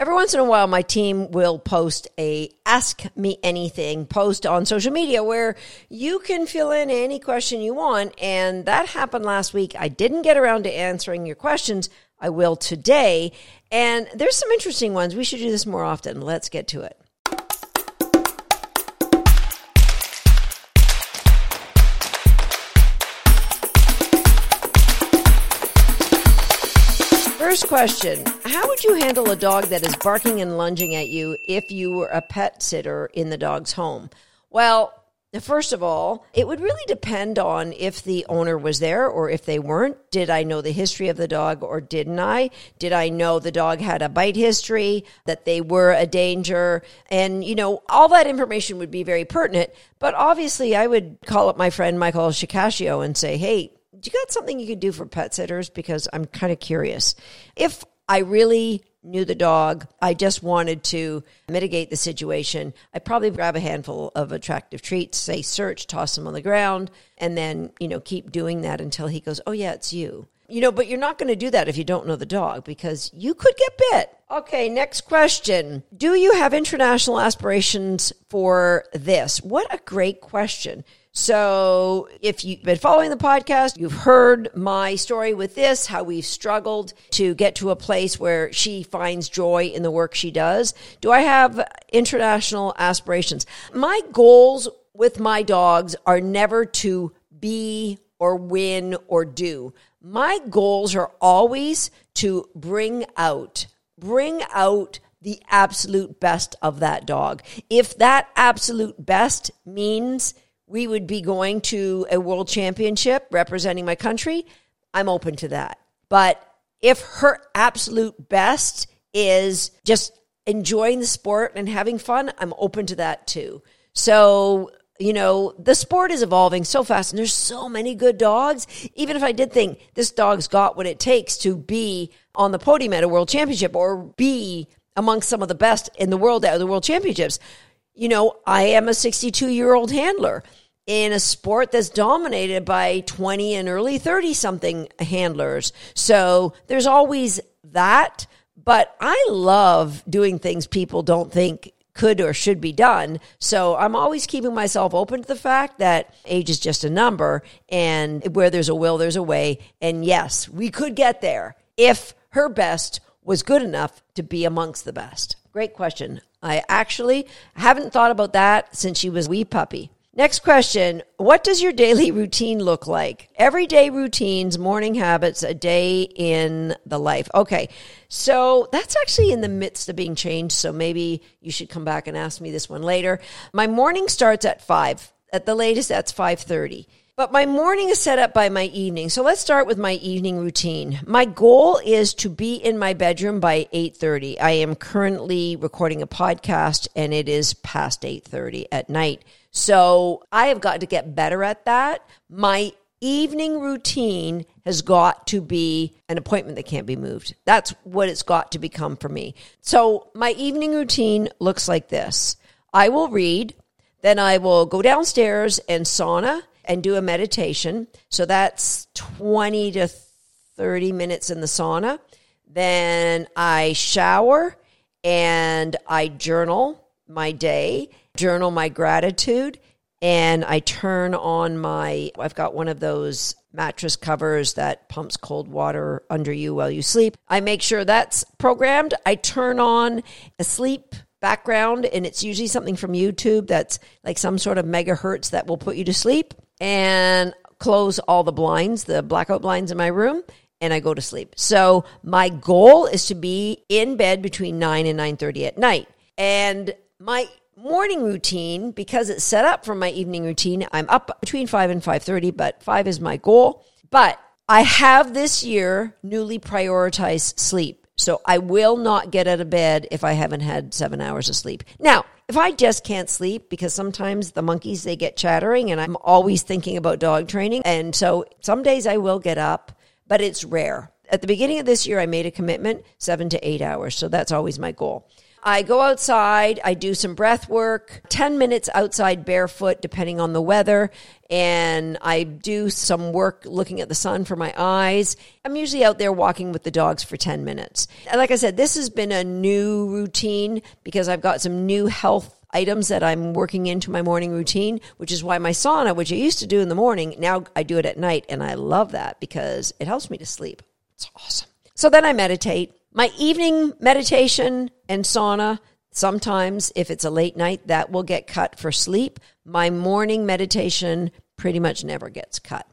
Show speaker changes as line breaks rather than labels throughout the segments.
Every once in a while, my team will post a Ask Me Anything post on social media where you can fill in any question you want. And that happened last week. I didn't get around to answering your questions. I will today. And there's some interesting ones. We should do this more often. Let's get to it. First question How would you handle a dog that is barking and lunging at you if you were a pet sitter in the dog's home? Well, First of all, it would really depend on if the owner was there or if they weren't. Did I know the history of the dog or didn't I? Did I know the dog had a bite history, that they were a danger? And, you know, all that information would be very pertinent. But obviously, I would call up my friend Michael Shikashio and say, hey, you got something you could do for pet sitters? Because I'm kind of curious. If I really knew the dog, I just wanted to mitigate the situation, I'd probably grab a handful of attractive treats, say search, toss them on the ground, and then, you know, keep doing that until he goes, oh, yeah, it's you. You know, but you're not going to do that if you don't know the dog because you could get bit. Okay, next question. Do you have international aspirations for this? What a great question. So, if you've been following the podcast, you've heard my story with this, how we've struggled to get to a place where she finds joy in the work she does. Do I have international aspirations? My goals with my dogs are never to be or win or do. My goals are always to bring out, bring out the absolute best of that dog. If that absolute best means we would be going to a world championship representing my country, I'm open to that. But if her absolute best is just enjoying the sport and having fun, I'm open to that too. So, you know, the sport is evolving so fast and there's so many good dogs. Even if I did think this dog's got what it takes to be on the podium at a world championship or be amongst some of the best in the world at the world championships, you know, I am a 62 year old handler in a sport that's dominated by 20 and early 30 something handlers. So there's always that. But I love doing things people don't think could or should be done. So I'm always keeping myself open to the fact that age is just a number and where there's a will, there's a way. And yes, we could get there if her best was good enough to be amongst the best. Great question. I actually haven't thought about that since she was wee puppy. Next question. What does your daily routine look like? Everyday routines, morning habits, a day in the life. Okay. So that's actually in the midst of being changed. So maybe you should come back and ask me this one later. My morning starts at five. At the latest, that's 530. But my morning is set up by my evening. So let's start with my evening routine. My goal is to be in my bedroom by 8:30. I am currently recording a podcast and it is past 8:30 at night. So I have got to get better at that. My evening routine has got to be an appointment that can't be moved. That's what it's got to become for me. So my evening routine looks like this. I will read, then I will go downstairs and sauna and do a meditation. So that's 20 to 30 minutes in the sauna. Then I shower and I journal my day, journal my gratitude, and I turn on my, I've got one of those mattress covers that pumps cold water under you while you sleep. I make sure that's programmed. I turn on a sleep background, and it's usually something from YouTube that's like some sort of megahertz that will put you to sleep and close all the blinds, the blackout blinds in my room, and I go to sleep. So my goal is to be in bed between 9 and 9:30 at night. And my morning routine because it's set up from my evening routine, I'm up between 5 and 5:30, but 5 is my goal. But I have this year newly prioritized sleep. So I will not get out of bed if I haven't had 7 hours of sleep. Now, if I just can't sleep because sometimes the monkeys they get chattering and I'm always thinking about dog training and so some days I will get up, but it's rare. At the beginning of this year I made a commitment 7 to 8 hours, so that's always my goal. I go outside, I do some breath work, 10 minutes outside barefoot, depending on the weather, and I do some work looking at the sun for my eyes. I'm usually out there walking with the dogs for 10 minutes. And like I said, this has been a new routine because I've got some new health items that I'm working into my morning routine, which is why my sauna, which I used to do in the morning, now I do it at night. And I love that because it helps me to sleep. It's awesome. So then I meditate. My evening meditation and sauna, sometimes if it's a late night, that will get cut for sleep. My morning meditation pretty much never gets cut.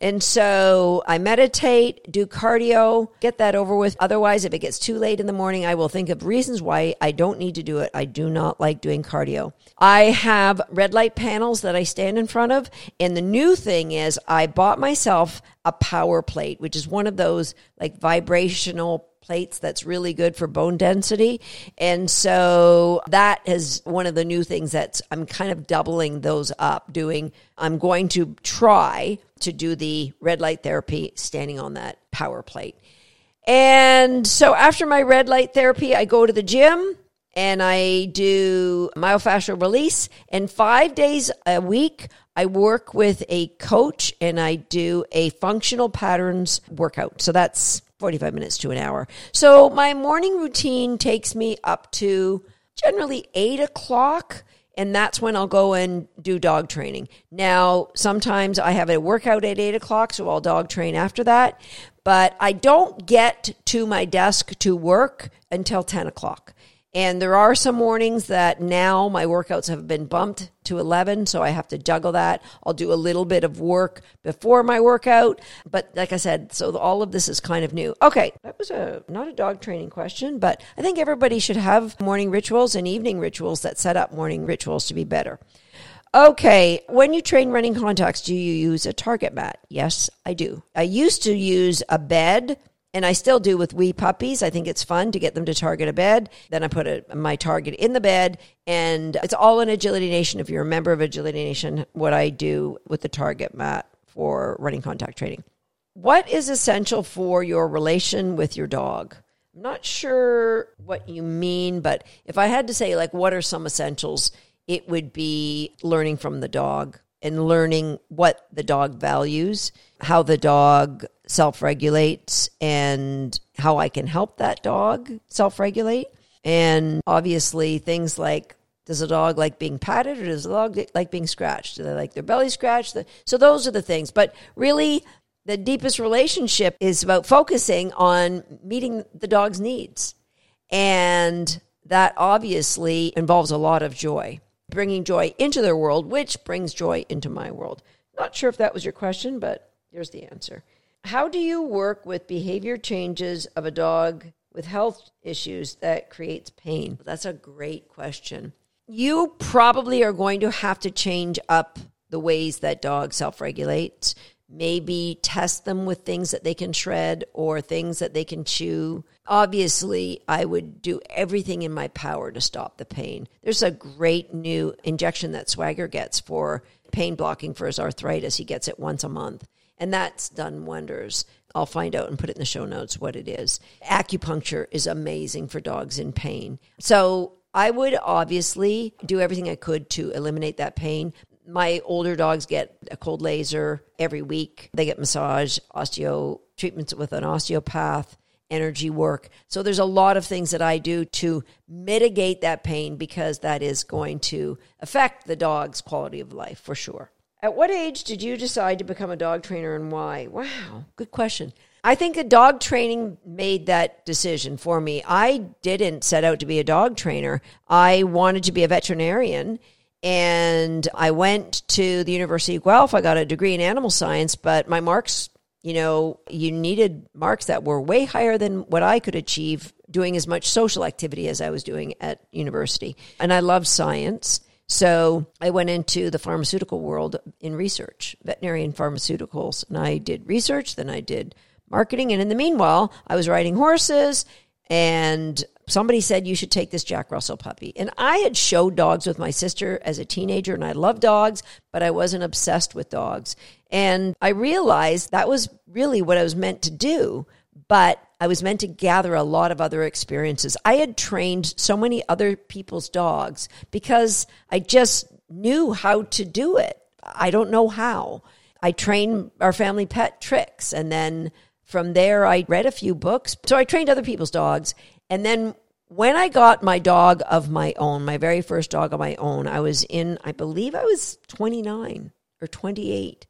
And so I meditate, do cardio, get that over with. Otherwise, if it gets too late in the morning, I will think of reasons why I don't need to do it. I do not like doing cardio. I have red light panels that I stand in front of. And the new thing is I bought myself a power plate, which is one of those like vibrational plates that's really good for bone density. And so that is one of the new things that's I'm kind of doubling those up doing. I'm going to try to do the red light therapy standing on that power plate. And so after my red light therapy, I go to the gym and I do myofascial release. And five days a week, I work with a coach and I do a functional patterns workout. So that's 45 minutes to an hour. So my morning routine takes me up to generally eight o'clock and that's when I'll go and do dog training. Now, sometimes I have a workout at eight o'clock, so I'll dog train after that, but I don't get to my desk to work until 10 o'clock. And there are some mornings that now my workouts have been bumped to 11, so I have to juggle that. I'll do a little bit of work before my workout, but like I said, so all of this is kind of new. Okay, that was a not a dog training question, but I think everybody should have morning rituals and evening rituals that set up morning rituals to be better. Okay, when you train running contacts, do you use a target mat? Yes, I do. I used to use a bed and I still do with wee puppies. I think it's fun to get them to target a bed. Then I put a, my target in the bed, and it's all in Agility Nation. If you're a member of Agility Nation, what I do with the target mat for running contact training. What is essential for your relation with your dog? I'm not sure what you mean, but if I had to say, like, what are some essentials, it would be learning from the dog and learning what the dog values, how the dog self regulates, and how I can help that dog self regulate. And obviously, things like does a dog like being patted or does a dog like being scratched? Do they like their belly scratched? So, those are the things. But really, the deepest relationship is about focusing on meeting the dog's needs. And that obviously involves a lot of joy bringing joy into their world, which brings joy into my world. Not sure if that was your question, but here's the answer. How do you work with behavior changes of a dog with health issues that creates pain? That's a great question. You probably are going to have to change up the ways that dogs self regulate maybe test them with things that they can shred or things that they can chew. Obviously, I would do everything in my power to stop the pain. There's a great new injection that Swagger gets for pain blocking for his arthritis. He gets it once a month, and that's done wonders. I'll find out and put it in the show notes what it is. Acupuncture is amazing for dogs in pain. So I would obviously do everything I could to eliminate that pain, my older dogs get a cold laser every week. They get massage, osteo treatments with an osteopath, energy work. So there's a lot of things that I do to mitigate that pain because that is going to affect the dog's quality of life for sure. At what age did you decide to become a dog trainer and why? Wow, good question. I think a dog training made that decision for me. I didn't set out to be a dog trainer. I wanted to be a veterinarian and I went to the University of Guelph. I got a degree in animal science, but my marks, you know, you needed marks that were way higher than what I could achieve doing as much social activity as I was doing at university. And I love science. So I went into the pharmaceutical world in research, veterinary pharmaceuticals, and I did research, then I did marketing. And in the meanwhile, I was riding horses and somebody said you should take this Jack Russell puppy. And I had showed dogs with my sister as a teenager and I loved dogs, but I wasn't obsessed with dogs. And I realized that was really what I was meant to do, but I was meant to gather a lot of other experiences. I had trained so many other people's dogs because I just knew how to do it. I don't know how. I trained our family pet tricks and then from there I read a few books. So I trained other people's dogs and then when I got my dog of my own, my very first dog of my own, I was in, I believe I was 29 or 28.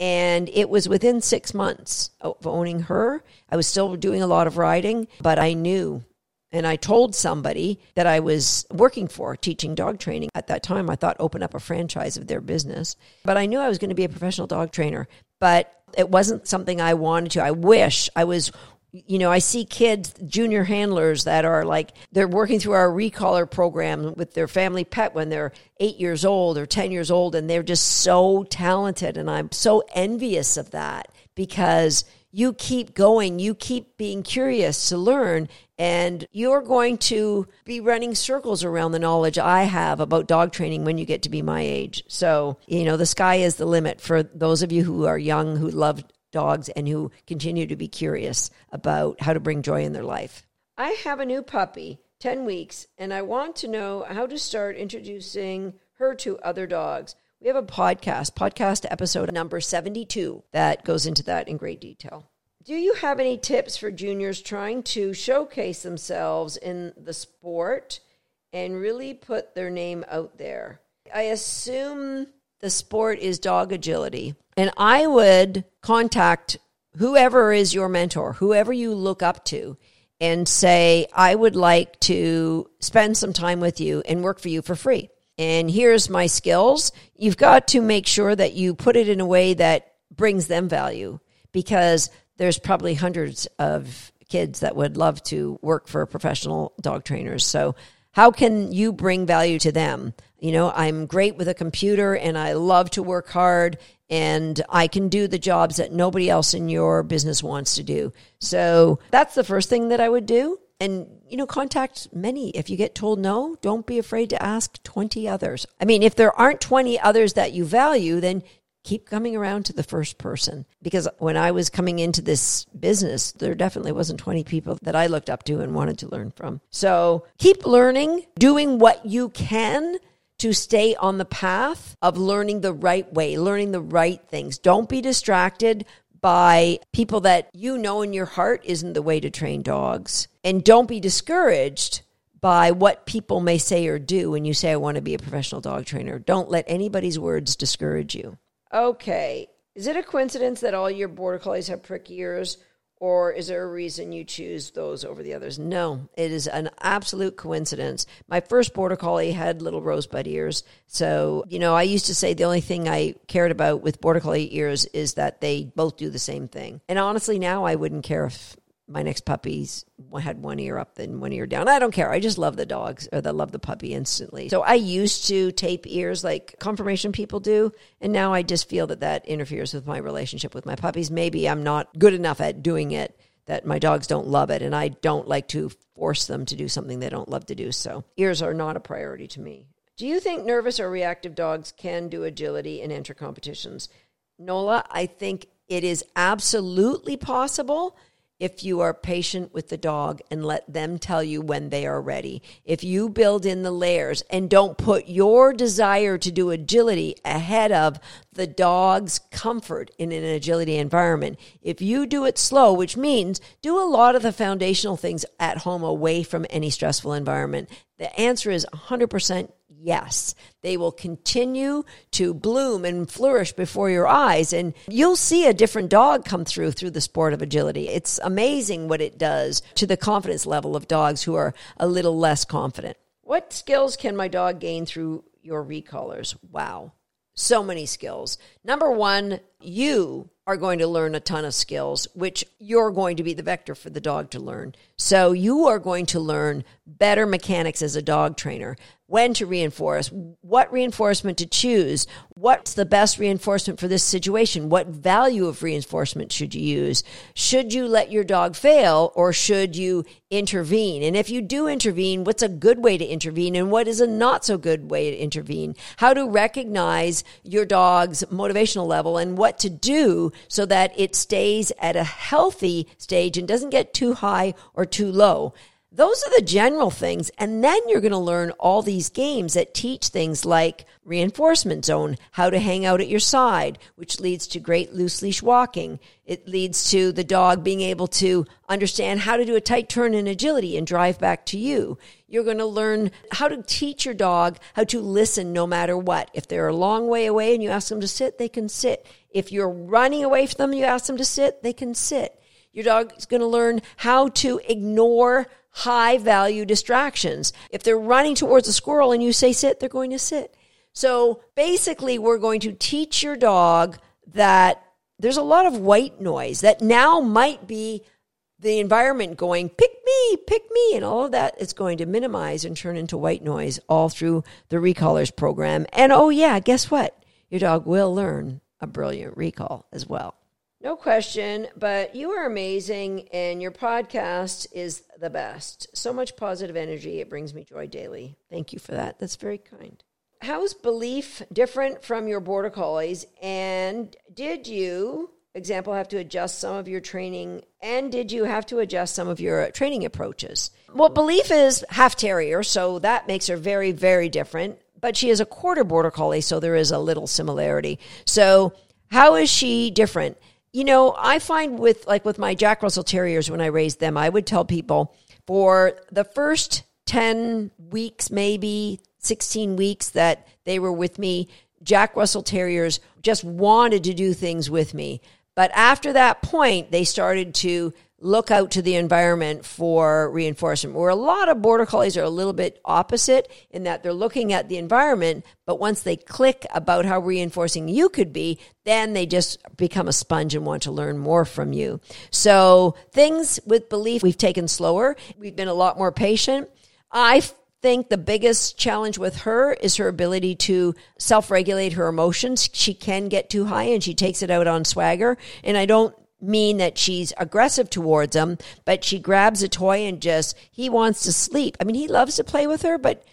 And it was within six months of owning her. I was still doing a lot of riding, but I knew and I told somebody that I was working for teaching dog training. At that time, I thought open up a franchise of their business. But I knew I was going to be a professional dog trainer. But it wasn't something I wanted to. I wish I was you know, I see kids, junior handlers that are like, they're working through our Recallers program with their family pet when they're eight years old or 10 years old, and they're just so talented. And I'm so envious of that because you keep going, you keep being curious to learn, and you're going to be running circles around the knowledge I have about dog training when you get to be my age. So, you know, the sky is the limit for those of you who are young, who love dogs and who continue to be curious about how to bring joy in their life. I have a new puppy, 10 weeks, and I want to know how to start introducing her to other dogs. We have a podcast, podcast episode number 72, that goes into that in great detail. Do you have any tips for juniors trying to showcase themselves in the sport and really put their name out there? I assume the sport is dog agility. And I would contact whoever is your mentor, whoever you look up to, and say, I would like to spend some time with you and work for you for free. And here's my skills. You've got to make sure that you put it in a way that brings them value because there's probably hundreds of kids that would love to work for professional dog trainers. So, how can you bring value to them? You know, I'm great with a computer and I love to work hard and I can do the jobs that nobody else in your business wants to do. So that's the first thing that I would do. And, you know, contact many. If you get told no, don't be afraid to ask 20 others. I mean, if there aren't 20 others that you value, then keep coming around to the first person. Because when I was coming into this business, there definitely wasn't 20 people that I looked up to and wanted to learn from. So keep learning, doing what you can to stay on the path of learning the right way, learning the right things. Don't be distracted by people that you know in your heart isn't the way to train dogs. And don't be discouraged by what people may say or do when you say, I want to be a professional dog trainer. Don't let anybody's words discourage you. Okay. Is it a coincidence that all your border collies have prick ears? or is there a reason you choose those over the others? No, it is an absolute coincidence. My first border collie had little rosebud ears. So, you know, I used to say the only thing I cared about with border collie ears is that they both do the same thing. And honestly, now I wouldn't care if my next puppies had one ear up and one ear down. I don't care. I just love the dogs or I love the puppy instantly. So I used to tape ears like conformation people do. And now I just feel that that interferes with my relationship with my puppies. Maybe I'm not good enough at doing it that my dogs don't love it. And I don't like to force them to do something they don't love to do. So ears are not a priority to me. Do you think nervous or reactive dogs can do agility and enter competitions? Nola, I think it is absolutely possible if you are patient with the dog and let them tell you when they are ready. If you build in the layers and don't put your desire to do agility ahead of the dog's comfort in an agility environment. If you do it slow, which means do a lot of the foundational things at home away from any stressful environment, the answer is 100% yes. They will continue to bloom and flourish before your eyes, and you'll see a different dog come through through the sport of agility. It's amazing what it does to the confidence level of dogs who are a little less confident. What skills can my dog gain through your Recallers? Wow so many skills. Number one, you are going to learn a ton of skills, which you're going to be the vector for the dog to learn. So you are going to learn better mechanics as a dog trainer, when to reinforce, what reinforcement to choose, what's the best reinforcement for this situation, what value of reinforcement should you use, should you let your dog fail or should you intervene? And if you do intervene, what's a good way to intervene and what is a not so good way to intervene? How to recognize your dog's motivational level and what to do so that it stays at a healthy stage and doesn't get too high or too low. Those are the general things. And then you're going to learn all these games that teach things like reinforcement zone, how to hang out at your side, which leads to great loose leash walking. It leads to the dog being able to understand how to do a tight turn in agility and drive back to you. You're going to learn how to teach your dog how to listen no matter what. If they're a long way away and you ask them to sit, they can sit. If you're running away from them, you ask them to sit, they can sit. Your dog is going to learn how to ignore high value distractions. If they're running towards a squirrel and you say sit, they're going to sit. So basically, we're going to teach your dog that there's a lot of white noise that now might be the environment going, pick me, pick me, and all of that is going to minimize and turn into white noise all through the recallers program. And oh, yeah, guess what? Your dog will learn a brilliant recall as well. No question, but you are amazing and your podcast is the best. So much positive energy. It brings me joy daily. Thank you for that. That's very kind. How's belief different from your border collies? And did you, example, have to adjust some of your training? And did you have to adjust some of your training approaches? Well, belief is half terrier, so that makes her very, very different. But she is a quarter border collie, so there is a little similarity. So, how is she different? You know, I find with like with my Jack Russell Terriers when I raised them, I would tell people for the first 10 weeks, maybe 16 weeks that they were with me, Jack Russell Terriers just wanted to do things with me. But after that point, they started to look out to the environment for reinforcement. Where a lot of border collies are a little bit opposite in that they're looking at the environment, but once they click about how reinforcing you could be, then they just become a sponge and want to learn more from you. So things with belief we've taken slower. We've been a lot more patient. I think the biggest challenge with her is her ability to self regulate her emotions. She can get too high and she takes it out on swagger. And I don't mean that she's aggressive towards him, but she grabs a toy and just, he wants to sleep. I mean, he loves to play with her, but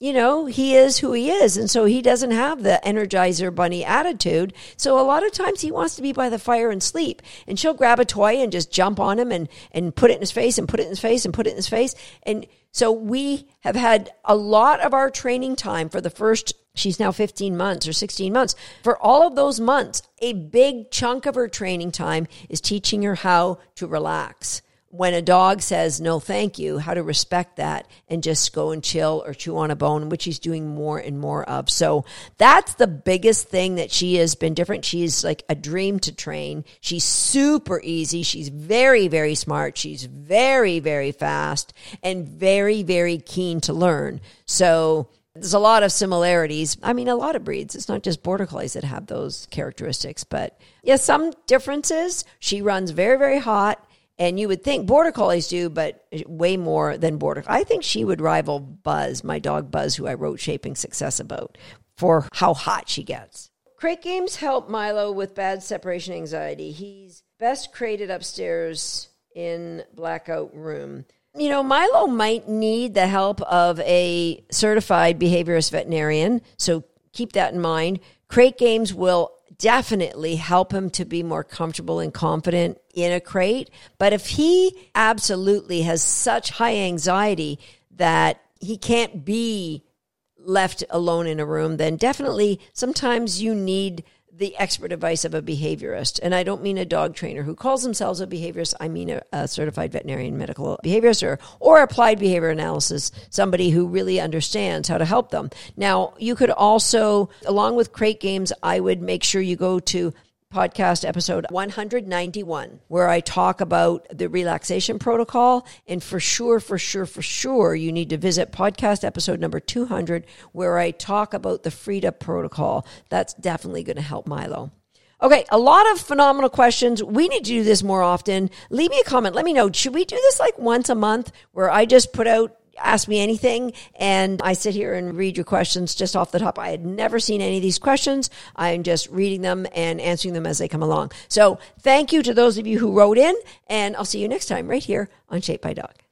you know, he is who he is. And so he doesn't have the energizer bunny attitude. So a lot of times he wants to be by the fire and sleep. And she'll grab a toy and just jump on him and, and put it in his face and put it in his face and put it in his face. And so we have had a lot of our training time for the first, she's now 15 months or 16 months. For all of those months, a big chunk of her training time is teaching her how to relax. When a dog says no thank you how to respect that and just go and chill or chew on a bone which he's doing more and more of. So that's the biggest thing that she has been different. She's like a dream to train. She's super easy. She's very very smart. She's very very fast and very very keen to learn. So there's a lot of similarities. I mean, a lot of breeds. It's not just border collies that have those characteristics, but yeah, some differences. She runs very, very hot. And you would think border collies do, but way more than border. I think she would rival Buzz, my dog Buzz, who I wrote Shaping Success about, for how hot she gets. Crate games help Milo with bad separation anxiety. He's best crated upstairs in blackout room. You know, Milo might need the help of a certified behaviorist veterinarian, so keep that in mind. Crate games will definitely help him to be more comfortable and confident in a crate. But if he absolutely has such high anxiety that he can't be left alone in a room, then definitely sometimes you need the expert advice of a behaviorist. And I don't mean a dog trainer who calls themselves a behaviorist. I mean a, a, certified veterinarian medical behaviorist or, or applied behavior analysis, somebody who really understands how to help them. Now, you could also, along with crate games, I would make sure you go to podcast episode 191, where I talk about the relaxation protocol. And for sure, for sure, for sure, you need to visit podcast episode number 200, where I talk about the Frida protocol. That's definitely going to help Milo. Okay, a lot of phenomenal questions. We need to do this more often. Leave me a comment. Let me know. Should we do this like once a month where I just put out ask me anything and I sit here and read your questions just off the top. I had never seen any of these questions. I'm just reading them and answering them as they come along. So thank you to those of you who wrote in and I'll see you next time right here on Shaped by Dog.